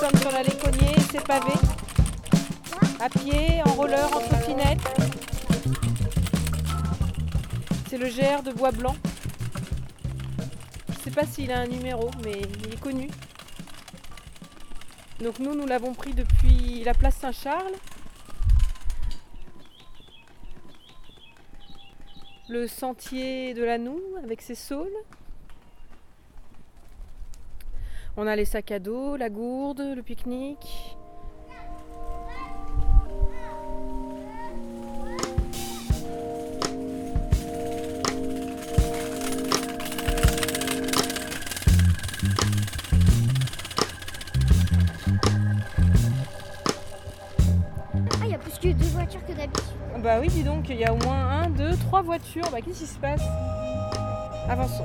descendre sur la Léconnier, c'est pavé. À pied, en roller, en trottinette. C'est le GR de Bois Blanc. Je sais pas s'il a un numéro, mais il est connu. Donc nous, nous l'avons pris depuis la place Saint-Charles. Le sentier de la Noue avec ses saules. On a les sacs à dos, la gourde, le pique-nique. Ah, il y a plus que deux voitures que d'habitude. Bah oui, dis donc, il y a au moins un, deux, trois voitures. Bah qu'est-ce qui se passe? Avançons.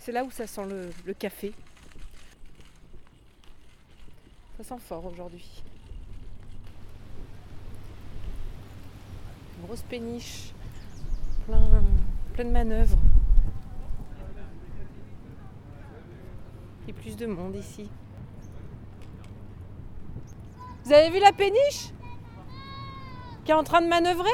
c'est là où ça sent le, café. Ça sent fort aujourd'hui. Grosse péniche, plein, plein de manœuvres. A plus de monde ici. Vous avez vu la péniche? Qui est en train de manœuvrer?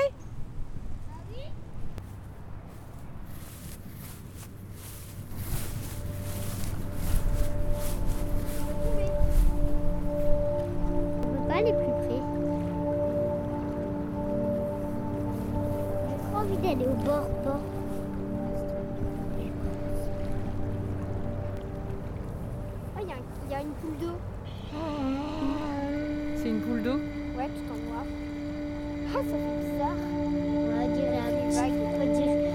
Il y, a une poule d'eau. C'est une poule d'eau Ouais, tout en noir. Ah, ça fait bizarre. On dirait un petit,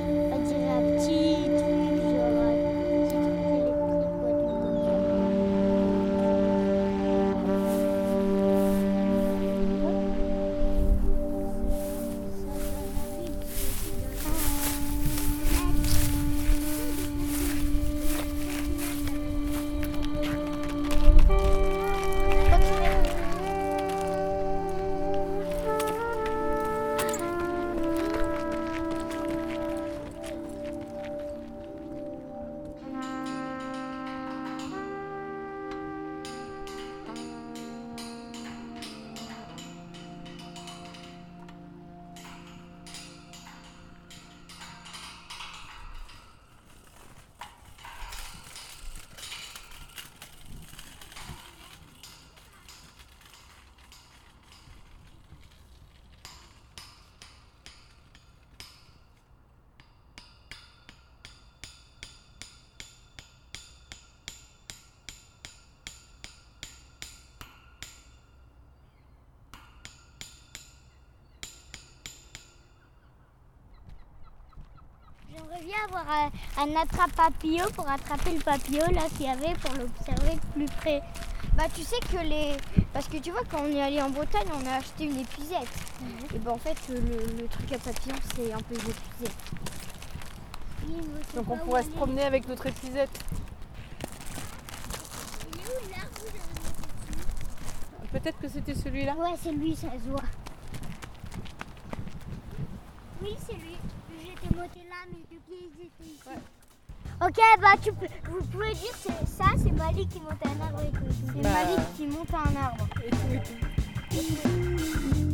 bien avoir un, un attrape-papillon pour attraper le papillon là qu'il y avait pour l'observer de plus près. Bah tu sais que les... Parce que tu vois quand on est allé en Bretagne on a acheté une épuisette. Et ben en fait le, le truc à papillon c'est un peu une épuisette. Donc on pourrait se promener avec notre épuisette. Peut-être que c'était celui-là. Ouais c'est lui ça se voit. Oui c'est lui. J'étais monté là mais Ok bah tu peux, vous pouvez dire c'est ça c'est Malik qui monte à un arbre et tout. C'est Bah. Malik qui monte à un arbre. Et tout, et tout.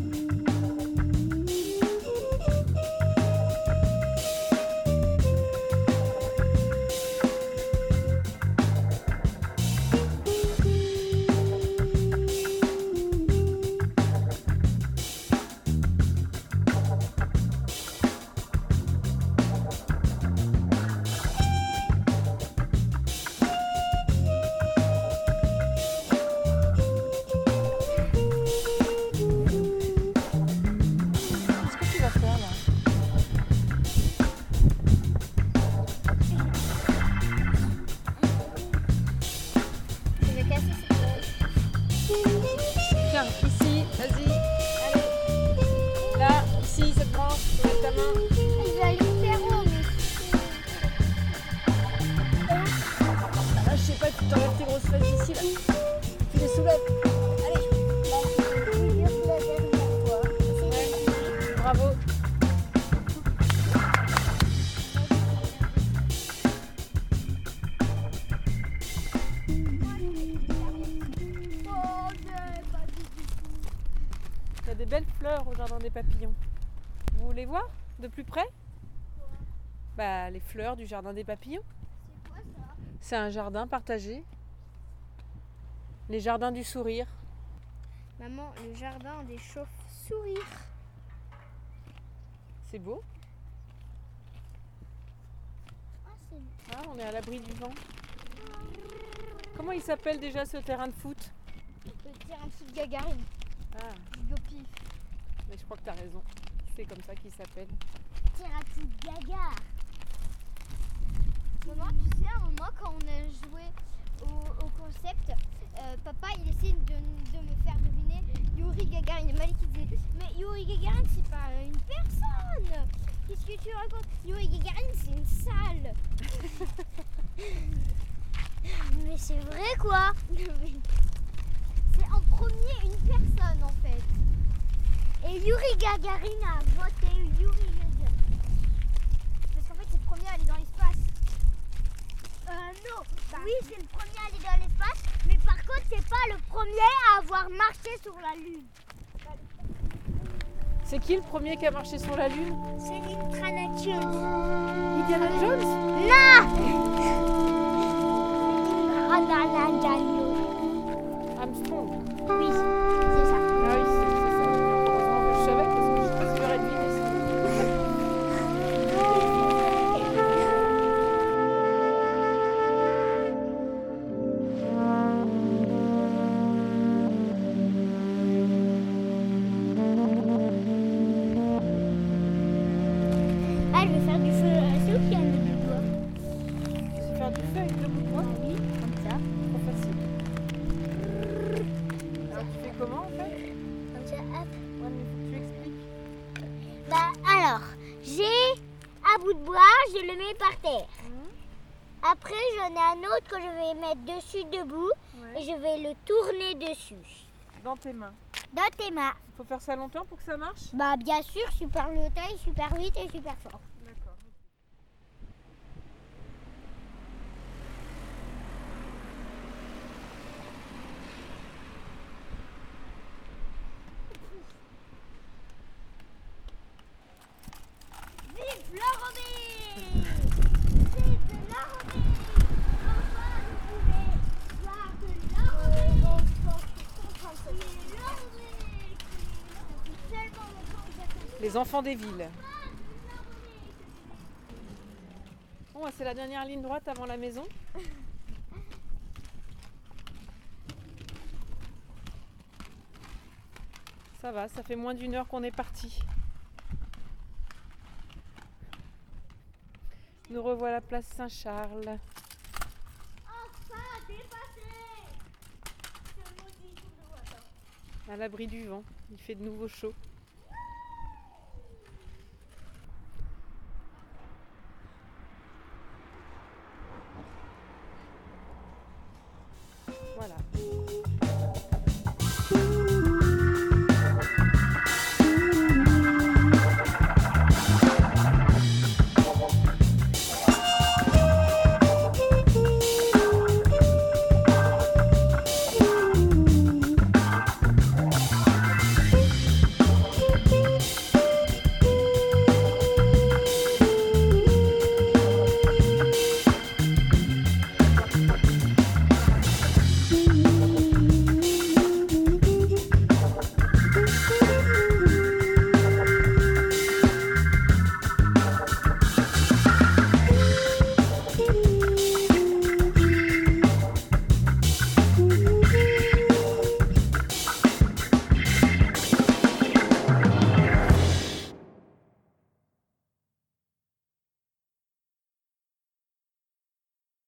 Je sais pas, tu t'enlèves tes grosses fesses ici là. Tu les soulèves. Allez. Bravo. Il y a des belles fleurs au jardin des papillons. Vous voulez voir de plus près? Bah les fleurs du jardin des papillons. C'est un jardin partagé. Les jardins du sourire. Maman, le jardin des chauves-sourires. C'est beau. Ah, Ah, on est à l'abri du vent. Comment il s'appelle déjà ce terrain de foot? Le terrain de foot Gagarine. Ah, Go pif. mais je crois que tu as raison. C'est comme ça qu'il s'appelle. Terrain de foot Gagar. Maman, tu sais, à un moment, quand on a joué au, concept, euh, papa, il essayait de, me faire deviner Yuri Gagarin. Mais Yuri Gagarin, c'est pas une personne. Qu'est-ce que tu racontes? Yuri Gagarin, c'est une salle. mais c'est vrai, quoi C'est en premier une personne, en fait. Et Yuri Gagarin a voté Yuri Gagarin. Parce qu'en fait, c'est le premier à aller dans l'espace. Euh, non. oui, c'est le premier à aller dans l'espace, mais par contre, c'est pas le premier à avoir marché sur la Lune. C'est qui le premier qui a marché sur la Lune? C'est Indiana Jones. Indiana Jones? J'ai un bout de bois, je le mets par terre. Après, j'en ai un autre que je vais mettre dessus debout et je vais le tourner dessus. Dans tes mains. Dans tes mains. Il faut faire ça longtemps pour que ça marche? Bah, bien sûr, super longtemps, super vite et super fort. D'accord. Vive l'enrobé Vive l'enrobé Enfin, vous pouvez voir de l'enrobé C'est l'enrobé qui est tellement longtemps que j'attends. Les enfants des villes. Bon, c'est la dernière ligne droite avant la maison. Ça va, ça fait moins d'une heure qu'on est parti. Nous revoilà place Saint-Charles. À l'abri du vent. Il fait de nouveau chaud.